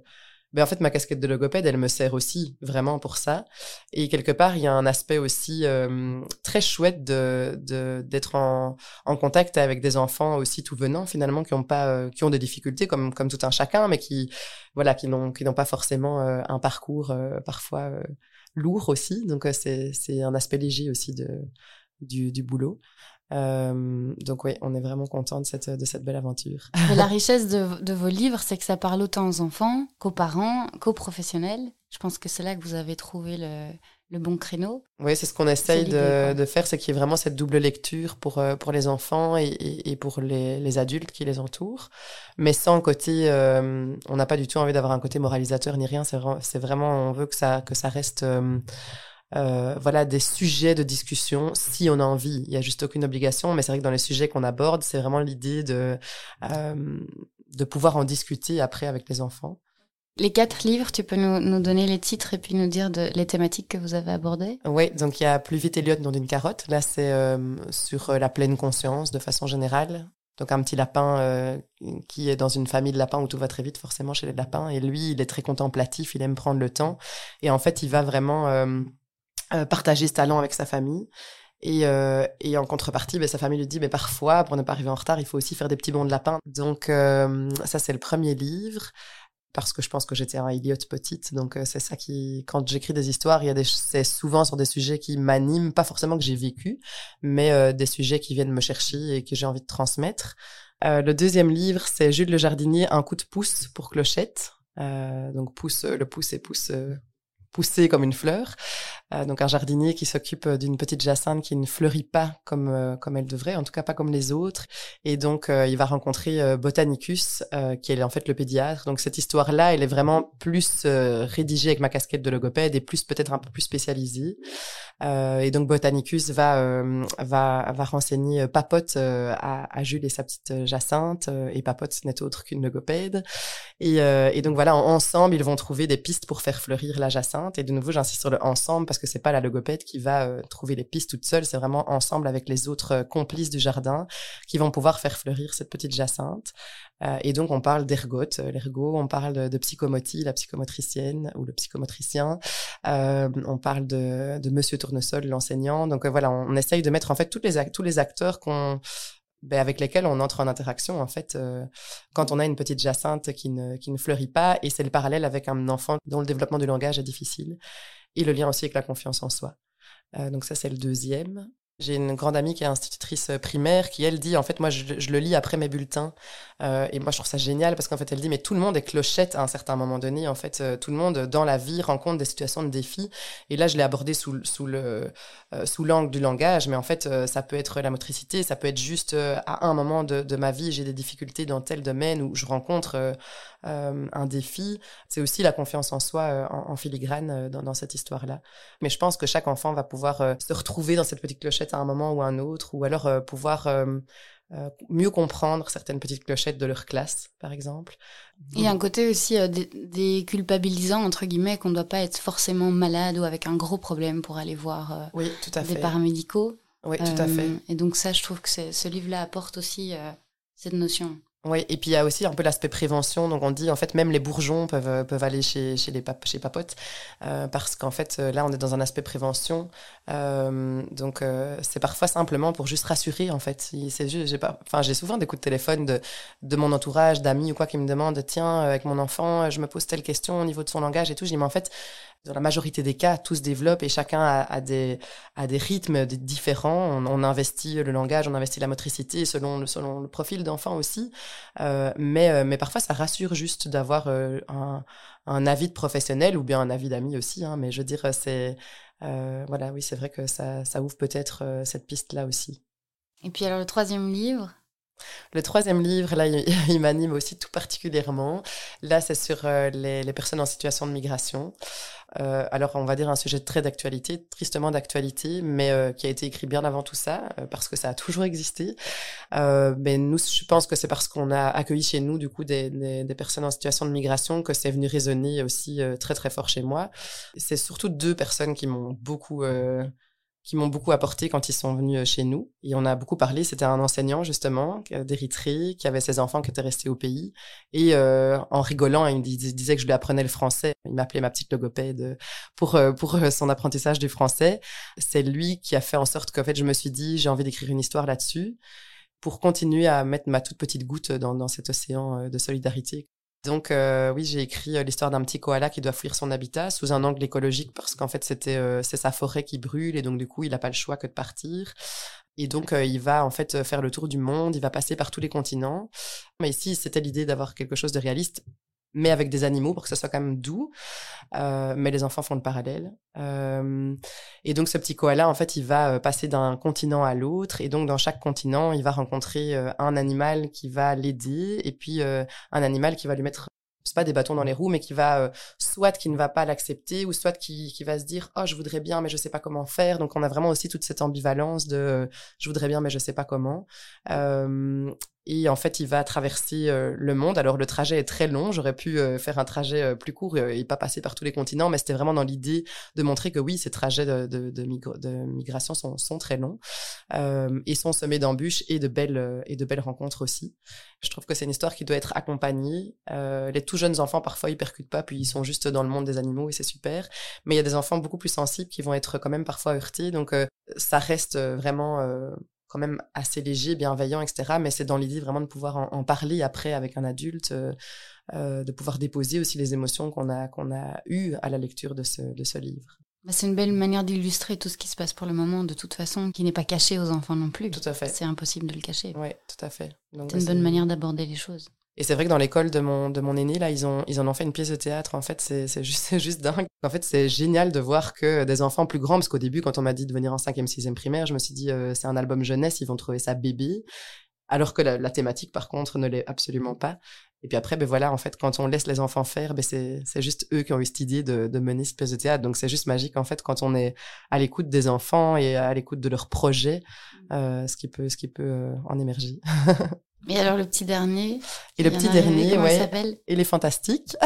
ben en fait ma casquette de logopède elle me sert aussi vraiment pour ça. Et quelque part il y a un aspect aussi euh, très chouette de d'être en, en contact avec des enfants aussi tout venant finalement qui ont pas euh, qui ont des difficultés comme comme tout un chacun mais qui voilà qui n'ont qui n'ont pas forcément euh, un parcours parfois lourd aussi. Donc c'est c'est un aspect léger aussi de du, du boulot euh, donc oui, on est vraiment content de cette, de cette belle aventure. la richesse de, de, vos livres, c'est que ça parle autant aux enfants qu'aux parents, qu'aux professionnels. Je pense que c'est là que vous avez trouvé le, le bon créneau. Oui, c'est ce qu'on essaye de, de, faire, c'est qu'il y ait vraiment cette double lecture pour, euh, pour les enfants et, et, pour les, les, adultes qui les entourent, mais sans côté, euh, on n'a pas du tout envie d'avoir un côté moralisateur ni rien, c'est vraiment, vraiment, on veut que ça, que ça reste... Euh, euh, voilà des sujets de discussion si on a envie. Il y a juste aucune obligation, mais c'est vrai que dans les sujets qu'on aborde, c'est vraiment l'idée de euh, de pouvoir en discuter après avec les enfants. Les quatre livres, tu peux nous, nous, donner les titres et puis nous dire de, les thématiques que vous avez abordées? Oui, donc il y a Plus vite Elliot, nom d'une carotte. Là, c'est euh, sur la pleine conscience de façon générale. Donc un petit lapin euh, qui est dans une famille de lapins où tout va très vite forcément chez les lapins. Et lui, il est très contemplatif, il aime prendre le temps. Et en fait, il va vraiment euh, partager ce talent avec sa famille. Et, euh, et en contrepartie, ben, sa famille lui dit, mais parfois, pour ne pas arriver en retard, il faut aussi faire des petits bonds de lapin. Donc euh, ça, c'est le premier livre parce que je pense que j'étais un Elliot petite. Donc euh, c'est ça qui, quand j'écris des histoires, il y a des, c'est souvent sur des sujets qui m'animent, pas forcément que j'ai vécu, mais euh, des sujets qui viennent me chercher et que j'ai envie de transmettre. Euh, le deuxième livre, c'est Jules le jardinier, un coup de pouce pour Clochette. donc pouce, le pouce et pouce poussé comme une fleur. Euh, donc un jardinier qui s'occupe euh, d'une petite jacinthe qui ne fleurit pas comme euh, comme elle devrait, en tout cas pas comme les autres. Et donc il va rencontrer Botanicus, qui est en fait le pédiatre. Donc cette histoire-là, elle est vraiment plus rédigée avec ma casquette de logopède et plus peut-être un peu plus spécialisée. et donc Botanicus va va va renseigner Papote à, à, Jules et sa petite Jacinthe. et Papote n'est autre qu'une logopède. Et, et donc voilà, ensemble ils vont trouver des pistes pour faire fleurir la Jacinthe. Et de nouveau, j'insiste sur le ensemble parce que c'est pas la logopède qui va euh, trouver les pistes toute seule, c'est vraiment ensemble avec les autres euh, complices du jardin qui vont pouvoir faire fleurir cette petite jacinthe. Euh, et donc on parle d'ergote, l'ergot, on parle de, de, psychomotie, la psychomotricienne ou le psychomotricien, on parle de, de Monsieur Tournesol, l'enseignant. Donc voilà, on, essaye de mettre en fait toutes les, tous les acteurs qu'on ben, avec lesquels on entre en interaction en fait quand on a une petite jacinthe qui ne, qui ne fleurit pas et c'est le parallèle avec un enfant dont le développement du langage est difficile et le lien aussi avec la confiance en soi. Euh, donc ça, c'est le deuxième. J'ai une grande amie qui est institutrice euh, primaire qui, elle, dit, en fait, moi, je, le lis après mes bulletins. Euh, et moi, je trouve ça génial parce qu'en fait, elle dit, mais tout le monde est clochette à un certain moment donné. En fait, euh, tout le monde, dans la vie, rencontre des situations de défi. Et là, je l'ai abordé sous, le sous l'angle du langage. Mais en fait, ça peut être la motricité, ça peut être juste à un moment de, ma vie, j'ai des difficultés dans tel domaine où je rencontre un défi. C'est aussi la confiance en soi en, filigrane dans cette histoire-là. Mais je pense que chaque enfant va pouvoir se retrouver dans cette petite clochette à un moment ou un autre, ou alors euh, pouvoir euh, euh, mieux comprendre certaines petites clochettes de leur classe, par exemple. Il y a un côté aussi déculpabilisant, entre guillemets, qu'on ne doit pas être forcément malade ou avec un gros problème pour aller voir oui, tout à des paramédicaux. Oui, tout à fait. Et donc ça, je trouve que ce livre-là apporte aussi cette notion. Oui, et puis il y a aussi un peu l'aspect prévention. Donc on dit en fait même les bourgeons peuvent euh, aller chez les pap chez papotes euh, parce qu'en fait euh, là on est dans un aspect prévention. Donc c'est parfois simplement pour juste rassurer en fait. J'ai souvent des coups de téléphone de de mon entourage, d'amis ou quoi qui me demandent tiens avec mon enfant je me pose telle question au niveau de son langage et tout. Je dis mais en fait dans la majorité des cas, tout se développe et chacun a, a des, a des rythmes différents. On, on, investit le langage, on investit la motricité selon le, selon le profil d'enfant aussi. Euh, mais, euh, mais parfois, ça rassure juste d'avoir euh, un, un, avis de professionnel ou bien un avis d'amis aussi. Hein, mais je veux dire, c'est euh, voilà, oui, c'est vrai que ça, ça ouvre peut-être euh, cette piste-là aussi. Et puis alors le troisième livre? Le troisième livre, là, il, m'anime aussi tout particulièrement. Là, c'est sur les, les, personnes en situation de migration. Euh, alors, on va dire un sujet très d'actualité, tristement d'actualité, mais euh, qui a été écrit bien avant tout ça, euh, parce que ça a toujours existé. mais nous, je pense que c'est parce qu'on a accueilli chez nous, du coup, des, des, des, personnes en situation de migration que c'est venu résonner aussi très, très fort chez moi. C'est surtout deux personnes qui m'ont beaucoup qui m'ont beaucoup apporté quand ils sont venus euh, chez nous. Et on a beaucoup parlé. C'était un enseignant justement d'Érythrée qui avait ses enfants qui étaient restés au pays. Et euh, en rigolant, il disait que je lui apprenais le français. Il m'appelait ma petite logopède pour euh, pour son apprentissage du français. C'est lui qui a fait en sorte qu'en fait je me suis dit j'ai envie d'écrire une histoire là-dessus pour continuer à mettre ma toute petite goutte dans cet océan de solidarité donc euh, oui, j'ai écrit euh, l'histoire d'un petit koala qui doit fuir son habitat sous un angle écologique parce qu'en fait c'était euh, c'est sa forêt qui brûle et donc du coup il n'a pas le choix que de partir. Et donc il va en fait faire le tour du monde, il va passer par tous les continents. Mais ici c'était l'idée d'avoir quelque chose de réaliste mais avec des animaux pour que ça soit quand même doux. Euh, mais les enfants font le parallèle. Euh, et donc ce petit koala, en fait, il va euh, passer d'un continent à l'autre. Et donc dans chaque continent, il va rencontrer un animal qui va l'aider et puis un animal qui va lui mettre c'est pas des bâtons dans les roues, mais qui va soit qui ne va pas l'accepter, ou soit qui, qui va se dire oh je voudrais bien, mais je sais pas comment faire. Donc on a vraiment aussi toute cette ambivalence de je voudrais bien, mais je sais pas comment. Et en fait, il va traverser euh, le monde. Alors, le trajet est très long. J'aurais pu euh, faire un trajet euh, plus court et pas passer par tous les continents, mais c'était vraiment dans l'idée de montrer que oui, ces trajets de, migration sont, sont, très longs et sont semés d'embûches et de belles et de belles rencontres aussi. Je trouve que c'est une histoire qui doit être accompagnée. les tout jeunes enfants, parfois, ils percutent pas, puis ils sont juste dans le monde des animaux et c'est super. Mais il y a des enfants beaucoup plus sensibles qui vont être quand même parfois heurtés. Donc, ça reste vraiment quand même assez léger, bienveillant, etc. Mais c'est dans l'idée vraiment de pouvoir en, parler après avec un adulte, euh, euh, de pouvoir déposer aussi les émotions qu'on a qu'on a eues à la lecture de ce, de ce livre. Bah, c'est une belle manière d'illustrer tout ce qui se passe pour le moment, de toute façon, qui n'est pas caché aux enfants non plus. Tout à fait. C'est impossible de le cacher. Oui, tout à fait. C'est une bonne manière d'aborder les choses. Et c'est vrai que dans l'école de mon, de mon aîné, là, ils, ont, ils en ont fait une pièce de théâtre. En fait, c'est, c'est, juste, juste dingue. En fait, c'est génial de voir que des enfants plus grands, parce qu'au début, quand on m'a dit de venir en 5e, 6e primaire, je me suis dit, euh, c'est un album jeunesse, ils vont trouver ça bébé. Alors que la, la thématique, par contre, ne l'est absolument pas. Et puis après, ben voilà, en fait, quand on laisse les enfants faire, ben c'est, c'est juste eux qui ont eu cette idée de, de mener cette pièce de théâtre. Donc c'est juste magique, en fait, quand on est à l'écoute des enfants et à l'écoute de leurs projets, euh, ce qui peut, ce qui peut euh, en émerger. Et alors le petit dernier Et le petit dernier, ouais. Il est fantastique.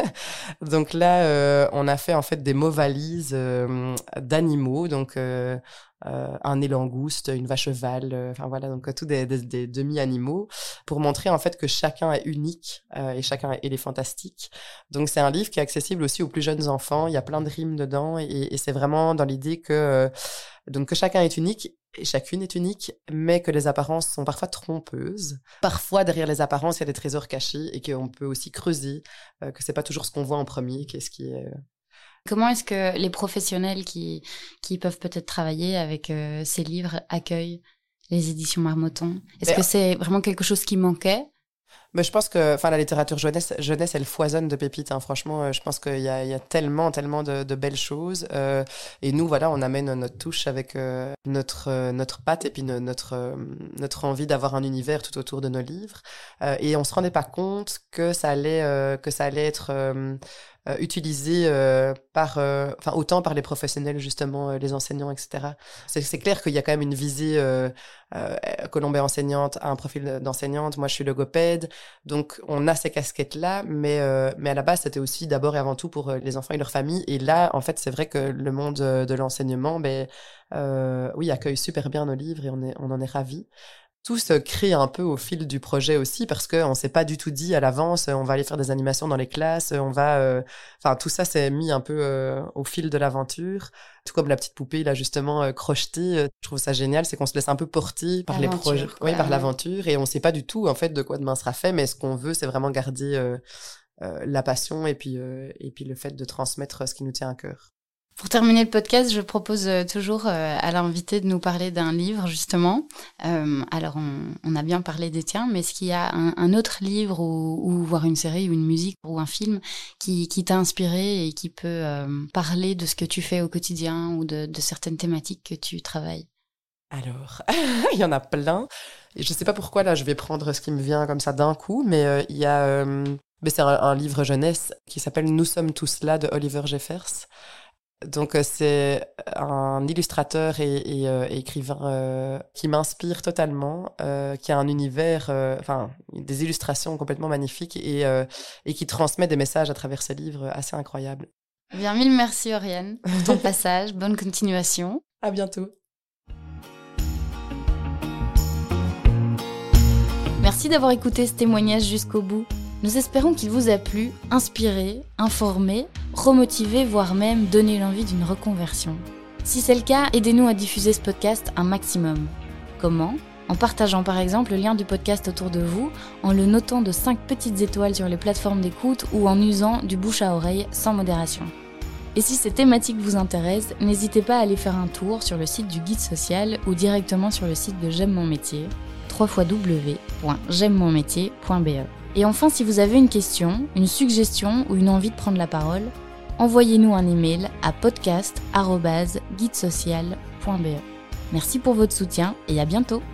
donc là, euh, on a fait en fait des mots valises euh, d'animaux, donc euh, un élangouste, une vache val, enfin voilà, donc tous des, des, des demi-animaux, pour montrer en fait que chacun est unique et chacun est, fantastique. Donc c'est un livre qui est accessible aussi aux plus jeunes enfants. Il y a plein de rimes dedans et, et c'est vraiment dans l'idée que donc que chacun est unique et chacune est unique, mais que les apparences sont parfois trompeuses. Parfois, derrière les apparences, il y a des trésors cachés et qu'on peut aussi creuser, euh, que c'est pas toujours ce qu'on voit en premier, qu'est-ce qui est. Euh, Comment est-ce que les professionnels qui, qui peuvent peut-être travailler avec euh, ces livres accueillent les éditions Marmotton Est-ce ben, que c'est vraiment quelque chose qui manquait? Mais je pense que enfin la littérature jeunesse jeunesse elle foisonne de pépites hein. franchement euh, je pense qu'il y a, il y a tellement tellement de, de belles choses euh, et nous voilà on amène notre touche avec euh, notre euh, notre patte et puis notre euh, notre envie d'avoir un univers tout autour de nos livres et on se rendait pas compte que ça allait que ça allait être utilisé euh, par, euh, enfin autant par les professionnels justement, les enseignants, etc. C'est clair qu'il y a quand même une visée. Euh, Colombe est enseignante, a un profil d'enseignante. Moi, je suis logopède, donc on a ces casquettes-là, mais mais à la base, c'était aussi d'abord et avant tout pour les enfants et leurs familles. Et là, en fait, c'est vrai que le monde de l'enseignement, ben oui, accueille super bien nos livres et on est on en est ravis tout se crée un peu au fil du projet aussi parce qu'on s'est pas du tout dit à l'avance on va aller faire des animations dans les classes on va euh, enfin tout ça s'est mis un peu euh, au fil de l'aventure. Tout comme la petite poupée là justement euh, crochetée je trouve ça génial c'est qu'on se laisse un peu porter par les projets oui, par l'aventure et on sait pas du tout en fait de quoi demain sera fait mais ce qu'on veut c'est vraiment garder la passion et puis et puis le fait de transmettre ce qui nous tient à cœur pour terminer le podcast, je propose euh, toujours euh, à l'invité de nous parler d'un livre, justement. Euh, alors, on, a bien parlé des tiens, mais est-ce qu'il y a un, autre livre ou, ou, voir une série ou une musique ou un film qui, t'a inspiré et qui peut parler de ce que tu fais au quotidien ou de, certaines thématiques que tu travailles? Alors, il y en a plein. Je sais pas pourquoi là, je vais prendre ce qui me vient comme ça d'un coup, mais il y a c'est un, livre jeunesse qui s'appelle Nous sommes tous là de Oliver Jeffers. Donc euh, c'est un illustrateur et, euh, écrivain euh, qui m'inspire totalement, qui a un univers, enfin des illustrations complètement magnifiques et, et qui transmet des messages à travers ses livres assez incroyables. Bien, mille merci Oriane pour ton passage. Bonne continuation. À bientôt. Merci d'avoir écouté ce témoignage jusqu'au bout. Nous espérons qu'il vous a plu, inspiré, informé, remotivé, voire même donné l'envie d'une reconversion. Si c'est le cas, aidez-nous à diffuser ce podcast un maximum. Comment? En partageant par exemple le lien du podcast autour de vous, en le notant de 5 petites étoiles sur les plateformes d'écoute ou en usant du bouche à oreille sans modération. Et si ces thématiques vous intéressent, n'hésitez pas à aller faire un tour sur le site du guide social ou directement sur le site de J'aime mon métier, www.j'aime-mon-métier.be. Et enfin, si vous avez une question, une suggestion ou une envie de prendre la parole, envoyez-nous un email à podcast.guidesocial.be. Merci pour votre soutien et à bientôt